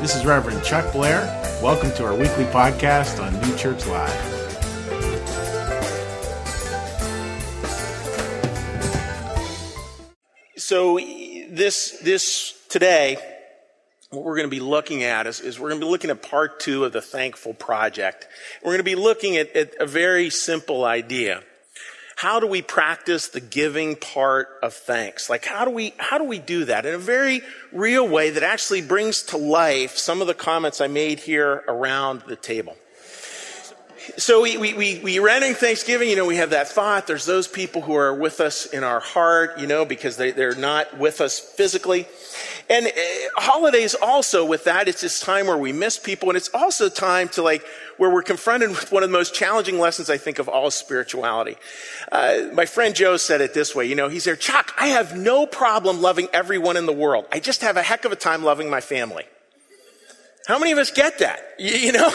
This is Reverend Chuck Blair. Welcome to our weekly podcast on New Church Live. So this this today, what we're going to be looking at is, is we're going to be looking at part two of the Thankful Project. We're going to be looking at, at a very simple idea. How do we practice the giving part of thanks? Like how do we how do we do that in a very real way that actually brings to life some of the comments I made here around the table? So we, we, we, we are Thanksgiving, you know, we have that thought. There's those people who are with us in our heart, you know, because they, they're not with us physically. And uh, holidays also with that, it's this time where we miss people. And it's also time to like, where we're confronted with one of the most challenging lessons, I think, of all spirituality. Uh, my friend Joe said it this way, you know, he's there, Chuck, I have no problem loving everyone in the world. I just have a heck of a time loving my family. How many of us get that? you, you know?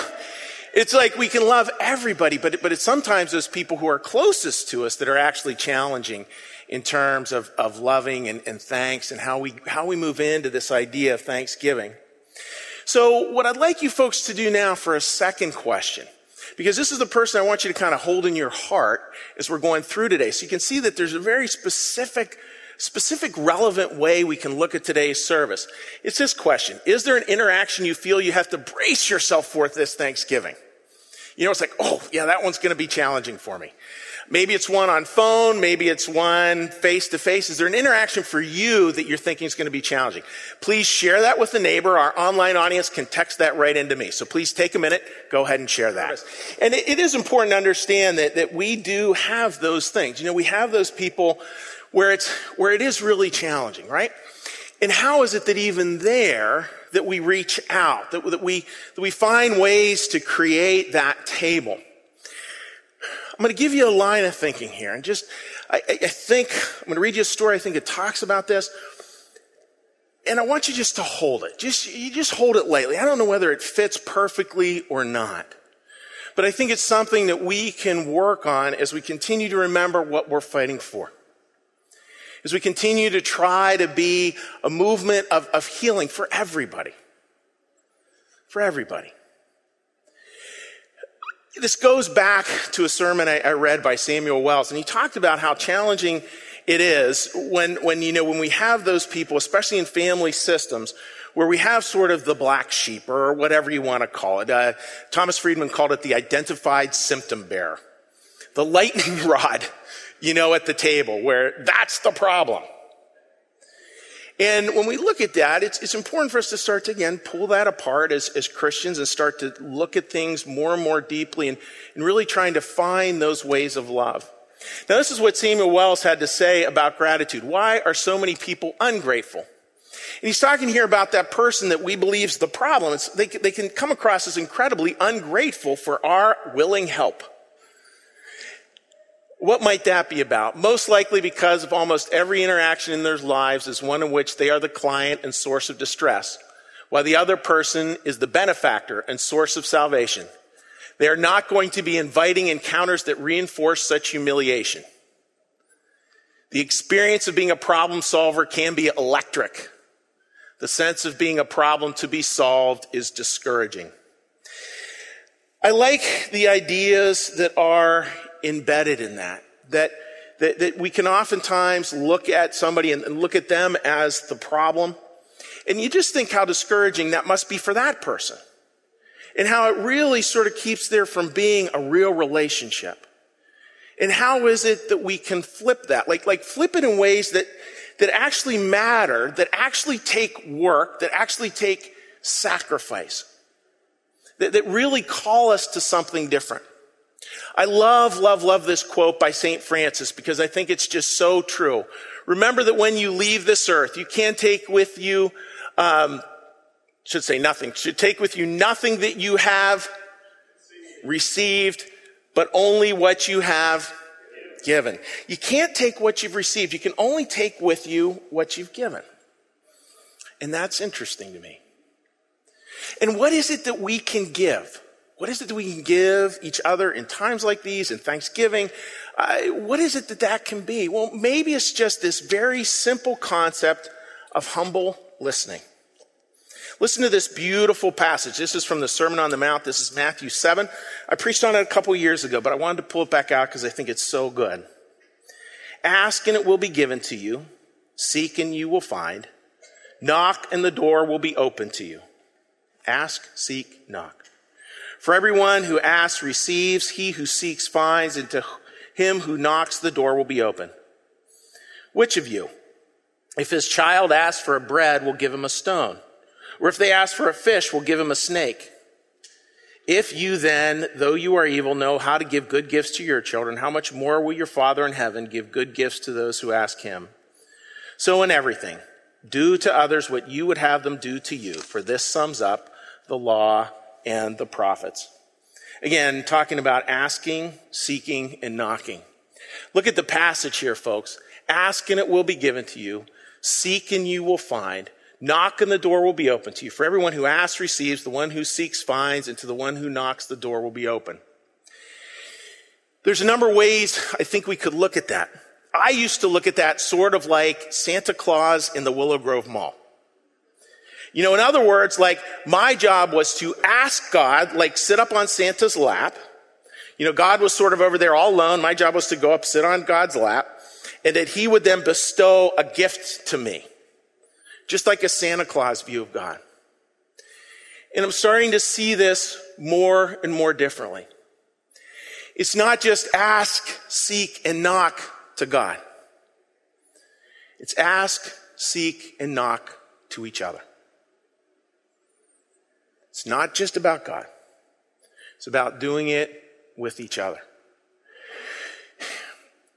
It's like we can love everybody, but, but it's sometimes those people who are closest to us that are actually challenging in terms of, of loving and, and thanks and how we, how we move into this idea of thanksgiving. So what I'd like you folks to do now for a second question, because this is the person I want you to kind of hold in your heart as we're going through today. So you can see that there's a very specific specific relevant way we can look at today's service. It's this question. Is there an interaction you feel you have to brace yourself for this Thanksgiving? You know, it's like, oh, yeah, that one's going to be challenging for me. Maybe it's one on phone. Maybe it's one face to face. Is there an interaction for you that you're thinking is going to be challenging? Please share that with the neighbor. Our online audience can text that right into me. So please take a minute, go ahead and share that. And it, it is important to understand that, that we do have those things. You know, we have those people where it's, where it is really challenging, right? And how is it that even there, that we reach out, that, that we, that we find ways to create that table? I'm going to give you a line of thinking here. And just, I, I think, I'm going to read you a story. I think it talks about this. And I want you just to hold it. Just, you just hold it lightly. I don't know whether it fits perfectly or not. But I think it's something that we can work on as we continue to remember what we're fighting for as we continue to try to be a movement of, of healing for everybody. For everybody. This goes back to a sermon I, I read by Samuel Wells, and he talked about how challenging it is when, when, you know, when we have those people, especially in family systems, where we have sort of the black sheep or whatever you want to call it. Uh, Thomas Friedman called it the identified symptom bearer. The lightning rod you know, at the table where that's the problem. And when we look at that, it's, it's important for us to start to, again, pull that apart as, as Christians and start to look at things more and more deeply and, and really trying to find those ways of love. Now, this is what Samuel Wells had to say about gratitude. Why are so many people ungrateful? And he's talking here about that person that we believe is the problem. It's, they, they can come across as incredibly ungrateful for our willing help. What might that be about? Most likely because of almost every interaction in their lives is one in which they are the client and source of distress, while the other person is the benefactor and source of salvation. They are not going to be inviting encounters that reinforce such humiliation. The experience of being a problem solver can be electric. The sense of being a problem to be solved is discouraging. I like the ideas that are embedded in that. That, that, that we can oftentimes look at somebody and, and look at them as the problem. And you just think how discouraging that must be for that person. And how it really sort of keeps there from being a real relationship. And how is it that we can flip that? Like, like flip it in ways that, that actually matter, that actually take work, that actually take sacrifice, that, that really call us to something different. I love, love, love this quote by St. Francis because I think it's just so true. Remember that when you leave this earth, you can't take with you, um, should say nothing, should take with you nothing that you have received, but only what you have given. You can't take what you've received. You can only take with you what you've given. And that's interesting to me. And what is it that we can give? What is it that we can give each other in times like these, in Thanksgiving? Uh, what is it that that can be? Well, maybe it's just this very simple concept of humble listening. Listen to this beautiful passage. This is from the Sermon on the Mount. This is Matthew 7. I preached on it a couple years ago, but I wanted to pull it back out because I think it's so good. Ask and it will be given to you. Seek and you will find. Knock and the door will be open to you. Ask, seek, knock. For everyone who asks receives, he who seeks finds, and to him who knocks the door will be open. Which of you, if his child asks for a bread, will give him a stone? Or if they ask for a fish, will give him a snake. If you then, though you are evil, know how to give good gifts to your children, how much more will your Father in heaven give good gifts to those who ask him? So in everything, do to others what you would have them do to you, for this sums up the law and the prophets. Again, talking about asking, seeking, and knocking. Look at the passage here, folks. Ask and it will be given to you. Seek and you will find. Knock and the door will be open to you. For everyone who asks receives, the one who seeks finds, and to the one who knocks the door will be open. There's a number of ways I think we could look at that. I used to look at that sort of like Santa Claus in the Willow Grove Mall. You know, in other words, like my job was to ask God, like sit up on Santa's lap. You know, God was sort of over there all alone. My job was to go up, sit on God's lap, and that he would then bestow a gift to me just like a Santa Claus view of God. And I'm starting to see this more and more differently. It's not just ask, seek, and knock to God. It's ask, seek, and knock to each other. It's not just about God. It's about doing it with each other.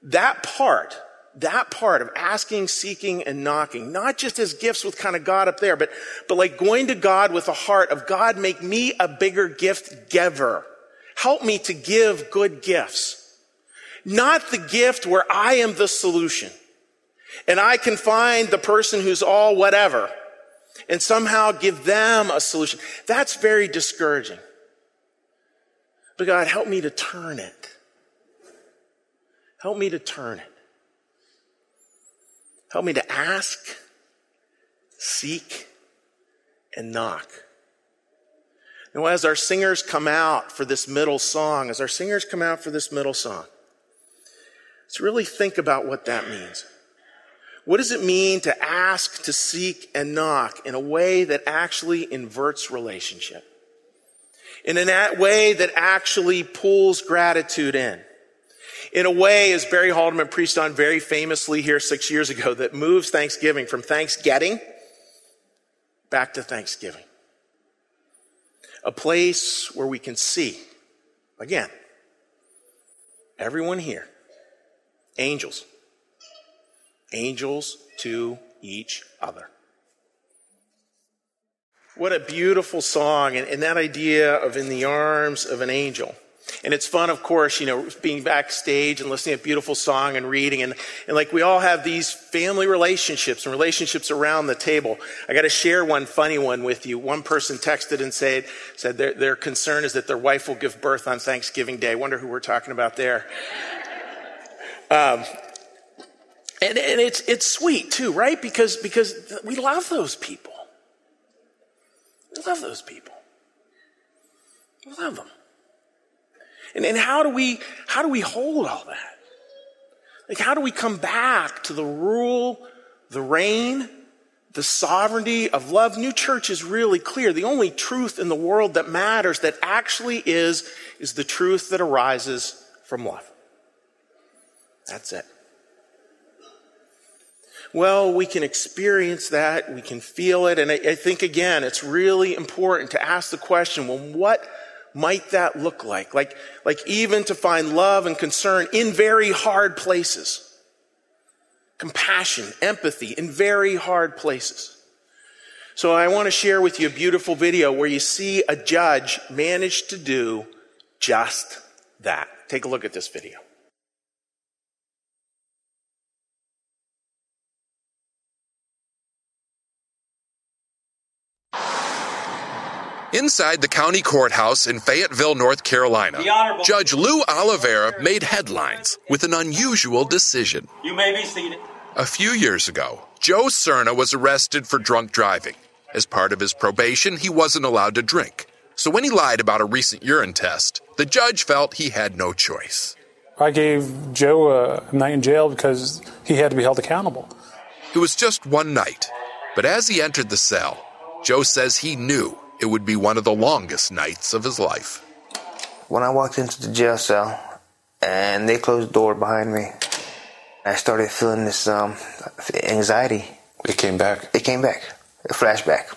That part that part of asking, seeking, and knocking, not just as gifts with kind of God up there, but, but like going to God with a heart of God, make me a bigger gift giver. Help me to give good gifts. Not the gift where I am the solution and I can find the person who's all whatever and somehow give them a solution. That's very discouraging. But God, help me to turn it. Help me to turn it. Help me to ask, seek, and knock. Now, as our singers come out for this middle song, as our singers come out for this middle song, let's really think about what that means. What does it mean to ask, to seek, and knock in a way that actually inverts relationship? In a way that actually pulls gratitude in? in a way, as Barry Haldeman preached on very famously here six years ago, that moves Thanksgiving from Thanksgiving back to Thanksgiving. A place where we can see, again, everyone here, angels, angels to each other. What a beautiful song, and, and that idea of in the arms of an angel. And it's fun, of course, you know, being backstage and listening to a beautiful song and reading. And, and like we all have these family relationships and relationships around the table. I got to share one funny one with you. One person texted and said, said their, their concern is that their wife will give birth on Thanksgiving Day. Wonder who we're talking about there. Um, and, and it's, it's sweet too, right? Because, because we love those people. We love those people. We love them. And, and how do we, how do we hold all that? Like, how do we come back to the rule, the reign, the sovereignty of love? New church is really clear. The only truth in the world that matters, that actually is, is the truth that arises from love. That's it. Well, we can experience that, we can feel it, and I, I think again, it's really important to ask the question, well, what might that look like? Like, like even to find love and concern in very hard places. Compassion, empathy in very hard places. So I want to share with you a beautiful video where you see a judge manage to do just that. Take a look at this video. Inside the county courthouse in Fayetteville, North Carolina, Judge Lou Olivera made headlines with an unusual decision. You may be seated. A few years ago, Joe Serna was arrested for drunk driving. As part of his probation, he wasn't allowed to drink. So when he lied about a recent urine test, the judge felt he had no choice. I gave Joe a night in jail because he had to be held accountable. It was just one night, but as he entered the cell, Joe says he knew it would be one of the longest nights of his life. When I walked into the jail cell and they closed the door behind me, I started feeling this um, anxiety. It came back. It came back. A flashback.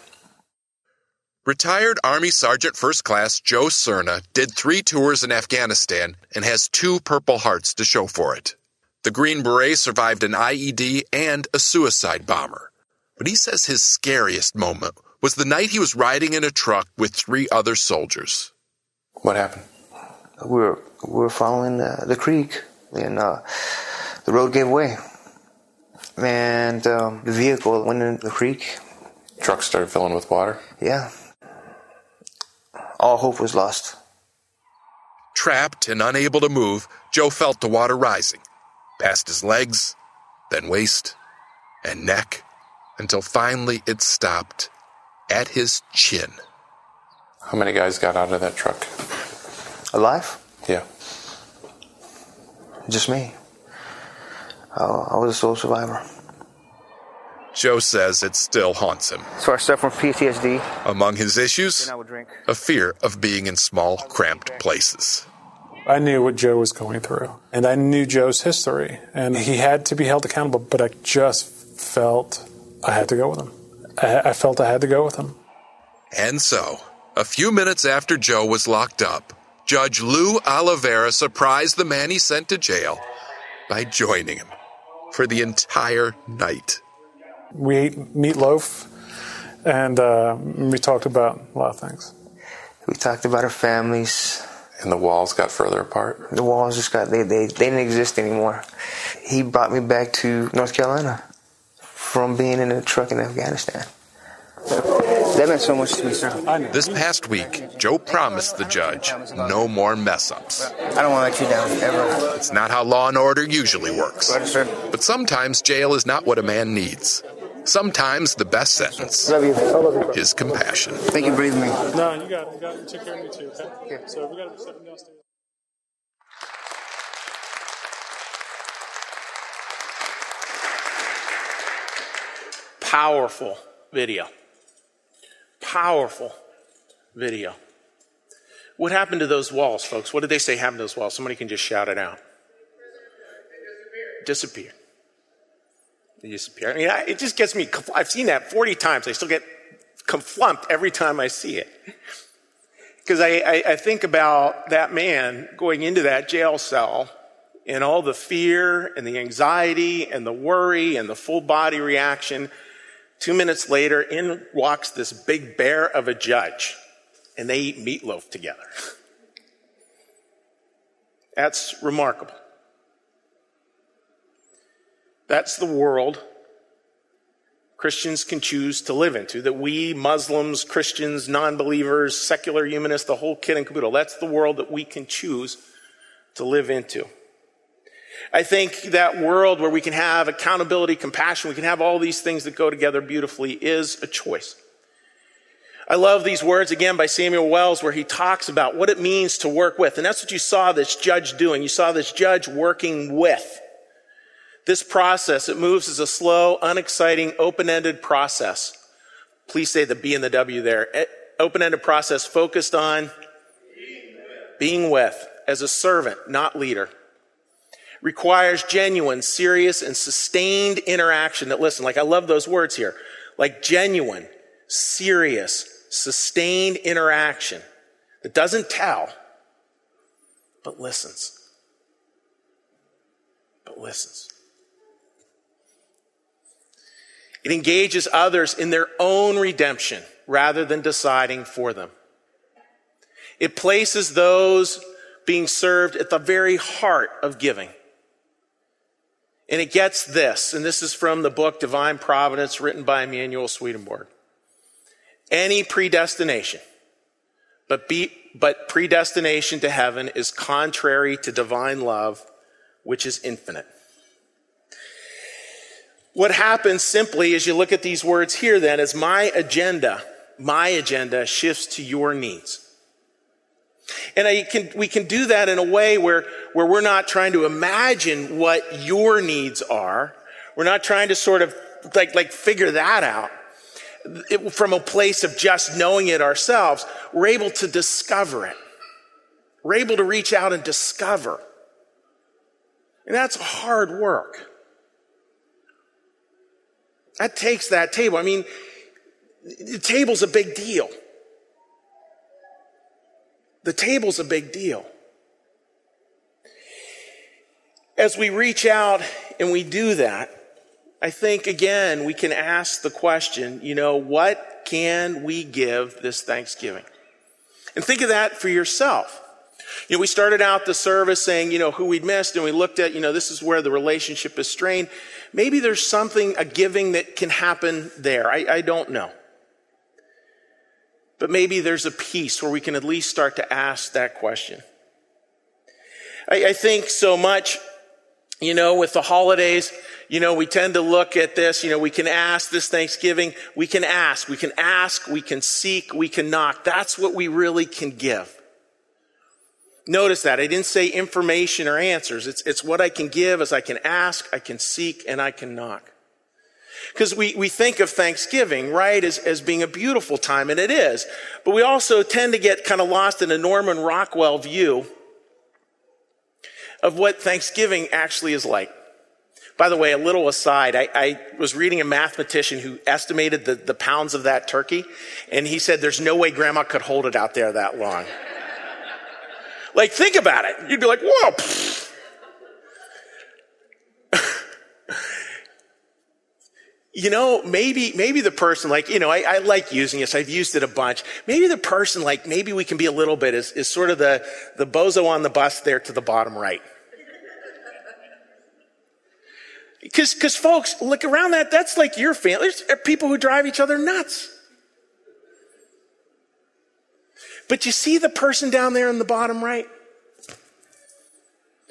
Retired Army Sergeant First Class Joe Serna did three tours in Afghanistan and has two Purple Hearts to show for it. The Green Beret survived an IED and a suicide bomber. But he says his scariest moment was the night he was riding in a truck with three other soldiers. What happened? We were, we were following the, the creek, and uh, the road gave way. And um, the vehicle went in the creek. Truck started filling with water? Yeah all hope was lost. Trapped and unable to move, Joe felt the water rising, past his legs, then waist, and neck, until finally it stopped at his chin. How many guys got out of that truck? Alive? Yeah. Just me. I was a sole survivor. Joe says it still haunts him. So I suffer from PTSD. Among his issues, a fear of being in small, cramped places. I knew what Joe was going through, and I knew Joe's history, and he had to be held accountable, but I just felt I had to go with him. I, I felt I had to go with him. And so, a few minutes after Joe was locked up, Judge Lou Olivera surprised the man he sent to jail by joining him for the entire night we ate meatloaf, and uh, we talked about a lot of things. We talked about our families. And the walls got further apart? The walls just got, they, they, they didn't exist anymore. He brought me back to North Carolina from being in a truck in Afghanistan. That meant so much to me, sir. This past week, Joe promised the judge no more mess ups. I don't want to let you down, ever. It's not how law and order usually works. But sometimes jail is not what a man needs. Sometimes the best sentence love you. is compassion. Thank you for breathing me. No, you got it. You got it. You took care of me too, okay? okay. So we got to step downstairs. Powerful video. Powerful video. What happened to those walls, folks? What did they say happened to those walls? Somebody can just shout it out. Disappeared. They disappear. I mean, I, it just gets me, I've seen that 40 times. I still get conflumped every time I see it. Because I, I, I think about that man going into that jail cell and all the fear and the anxiety and the worry and the full body reaction. Two minutes later, in walks this big bear of a judge, and they eat meatloaf together. That's remarkable. That's the world Christians can choose to live into. That we, Muslims, Christians, non believers, secular humanists, the whole kit and caboodle, that's the world that we can choose to live into. I think that world where we can have accountability, compassion, we can have all these things that go together beautifully is a choice. I love these words again by Samuel Wells where he talks about what it means to work with. And that's what you saw this judge doing. You saw this judge working with. This process, it moves as a slow, unexciting, open-ended process. Please say the B and the W there. Open-ended process focused on being with as a servant, not leader. Requires genuine, serious, and sustained interaction that, listen, like I love those words here. Like genuine, serious, sustained interaction that doesn't tell, but listens. But listens. It engages others in their own redemption rather than deciding for them. It places those being served at the very heart of giving. And it gets this, and this is from the book Divine Providence written by Emanuel Swedenborg. Any predestination, but, be, but predestination to heaven is contrary to divine love, which is infinite. What happens simply as you look at these words here then is my agenda, my agenda shifts to your needs. And I can, we can do that in a way where, where we're not trying to imagine what your needs are. We're not trying to sort of like, like figure that out it, from a place of just knowing it ourselves. We're able to discover it. We're able to reach out and discover. And that's hard work. That takes that table. I mean, the table's a big deal. The table's a big deal. As we reach out and we do that, I think again we can ask the question, you know, what can we give this Thanksgiving? And think of that for yourself. You know, we started out the service saying, you know, who we'd missed, and we looked at, you know, this is where the relationship is strained. Maybe there's something, a giving that can happen there. I, I don't know. But maybe there's a piece where we can at least start to ask that question. I, I think so much, you know, with the holidays, you know, we tend to look at this, you know, we can ask this Thanksgiving, we can ask, we can ask, we can seek, we can knock. That's what we really can give. Notice that. I didn't say information or answers. It's, it's what I can give as I can ask, I can seek, and I can knock. Because we, we think of Thanksgiving, right, as, as being a beautiful time, and it is. But we also tend to get kind of lost in a Norman Rockwell view of what Thanksgiving actually is like. By the way, a little aside, I, I, was reading a mathematician who estimated the, the pounds of that turkey, and he said there's no way grandma could hold it out there that long. Like, think about it. You'd be like, whoa. You know, maybe, maybe the person, like, you know, I, I, like using this. I've used it a bunch. Maybe the person, like, maybe we can be a little bit is, is sort of the, the bozo on the bus there to the bottom right. Because, because folks, look around that, that's like your family. There's people who drive each other nuts. But you see the person down there in the bottom right?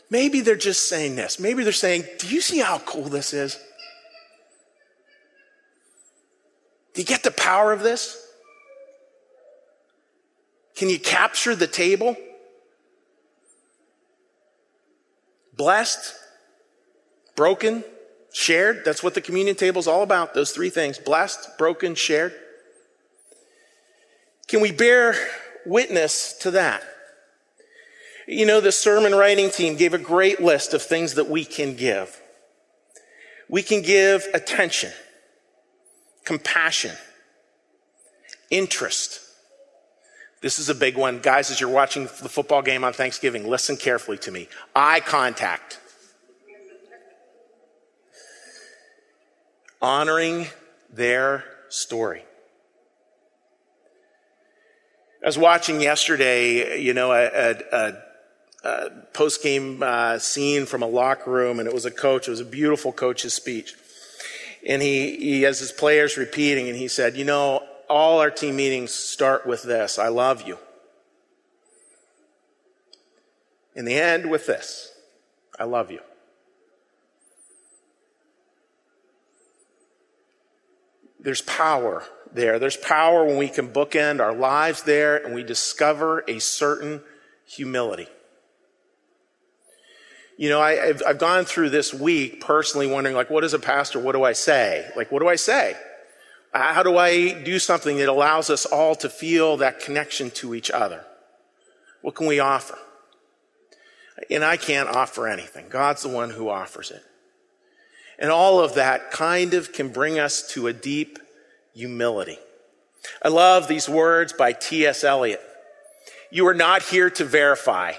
Maybe they're just saying this. Maybe they're saying, Do you see how cool this is? Do you get the power of this? Can you capture the table? Blessed, broken, shared. That's what the communion table is all about. Those three things blessed, broken, shared. Can we bear witness to that. You know, the sermon writing team gave a great list of things that we can give. We can give attention, compassion, interest. This is a big one. Guys, as you're watching the football game on Thanksgiving, listen carefully to me. Eye contact. Honoring their story. I was watching yesterday, you know, a, a, a post game uh, scene from a locker room, and it was a coach. It was a beautiful coach's speech. And he, he has his players repeating, and he said, You know, all our team meetings start with this I love you. In the end, with this I love you. There's power there. There's power when we can bookend our lives there and we discover a certain humility. You know, I, have I've gone through this week personally wondering, like, what is a pastor? What do I say? Like, what do I say? How do I do something that allows us all to feel that connection to each other? What can we offer? And I can't offer anything. God's the one who offers it. And all of that kind of can bring us to a deep humility. I love these words by T.S. Eliot. You are not here to verify,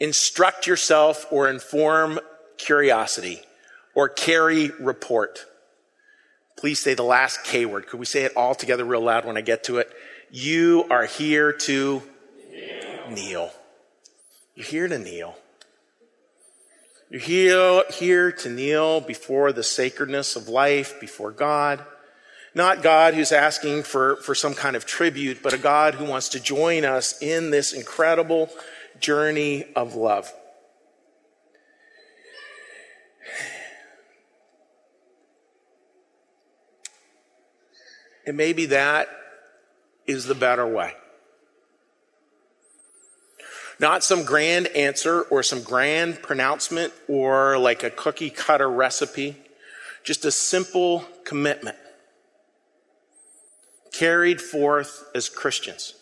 instruct yourself, or inform curiosity, or carry report. Please say the last K word. Could we say it all together real loud when I get to it? You are here to kneel. kneel. You're here to kneel. You're here, here to kneel before the sacredness of life, before God. Not God who's asking for, for some kind of tribute, but a God who wants to join us in this incredible journey of love. And maybe that is the better way. Not some grand answer or some grand pronouncement or like a cookie cutter recipe, just a simple commitment carried forth as Christians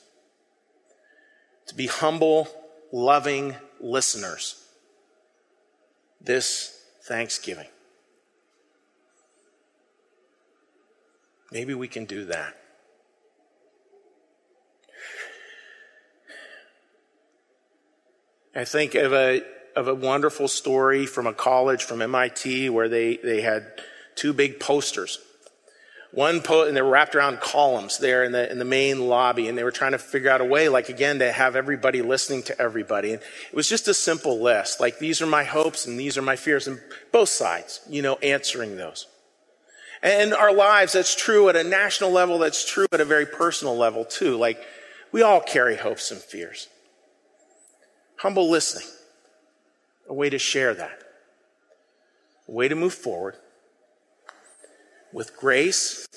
to be humble, loving listeners this Thanksgiving. Maybe we can do that. I think of a, of a wonderful story from a college from MIT where they, they had two big posters. One po- and they were wrapped around columns there in the, in the main lobby, and they were trying to figure out a way, like again, to have everybody listening to everybody. And it was just a simple list, like these are my hopes and these are my fears, and both sides, you know, answering those. And our lives, that's true at a national level, that's true at a very personal level too. Like, we all carry hopes and fears. Humble listening, a way to share that, a way to move forward with grace,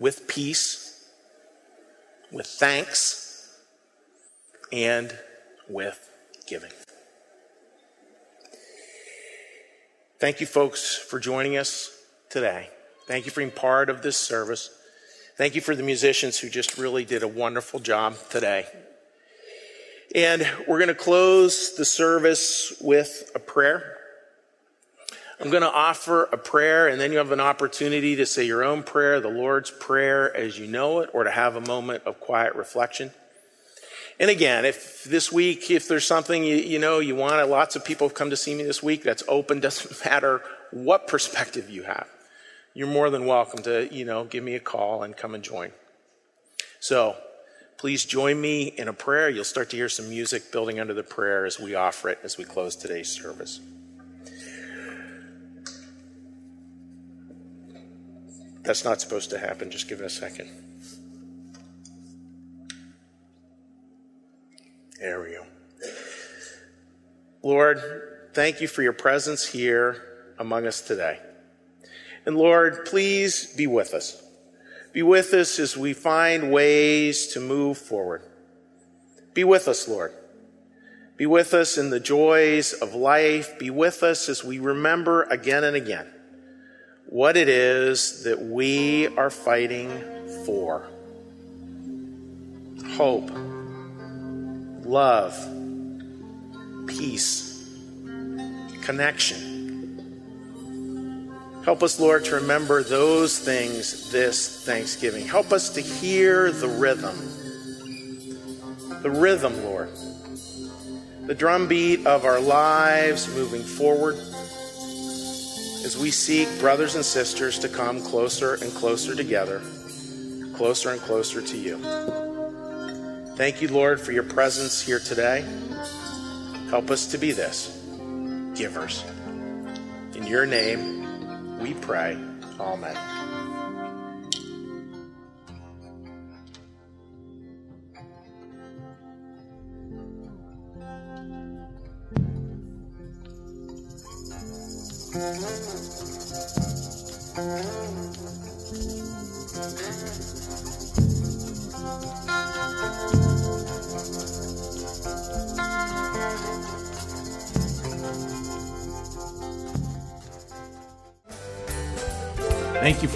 with peace, with thanks, and with giving. Thank you, folks, for joining us today. Thank you for being part of this service. Thank you for the musicians who just really did a wonderful job today. And we're going to close the service with a prayer. I'm going to offer a prayer, and then you have an opportunity to say your own prayer, the Lord's Prayer as you know it, or to have a moment of quiet reflection. And again, if this week, if there's something you, you know you want, lots of people have come to see me this week, that's open, doesn't matter what perspective you have. You're more than welcome to, you know, give me a call and come and join. So, Please join me in a prayer. You'll start to hear some music building under the prayer as we offer it as we close today's service. That's not supposed to happen. Just give it a second. There we go. Lord, thank you for your presence here among us today. And Lord, please be with us. Be with us as we find ways to move forward. Be with us, Lord. Be with us in the joys of life. Be with us as we remember again and again what it is that we are fighting for hope, love, peace, connection Help us, Lord, to remember those things this Thanksgiving. Help us to hear the rhythm. The rhythm, Lord. The drumbeat of our lives moving forward as we seek brothers and sisters to come closer and closer together, closer and closer to you. Thank you, Lord, for your presence here today. Help us to be this givers. In your name, we pray. Amen.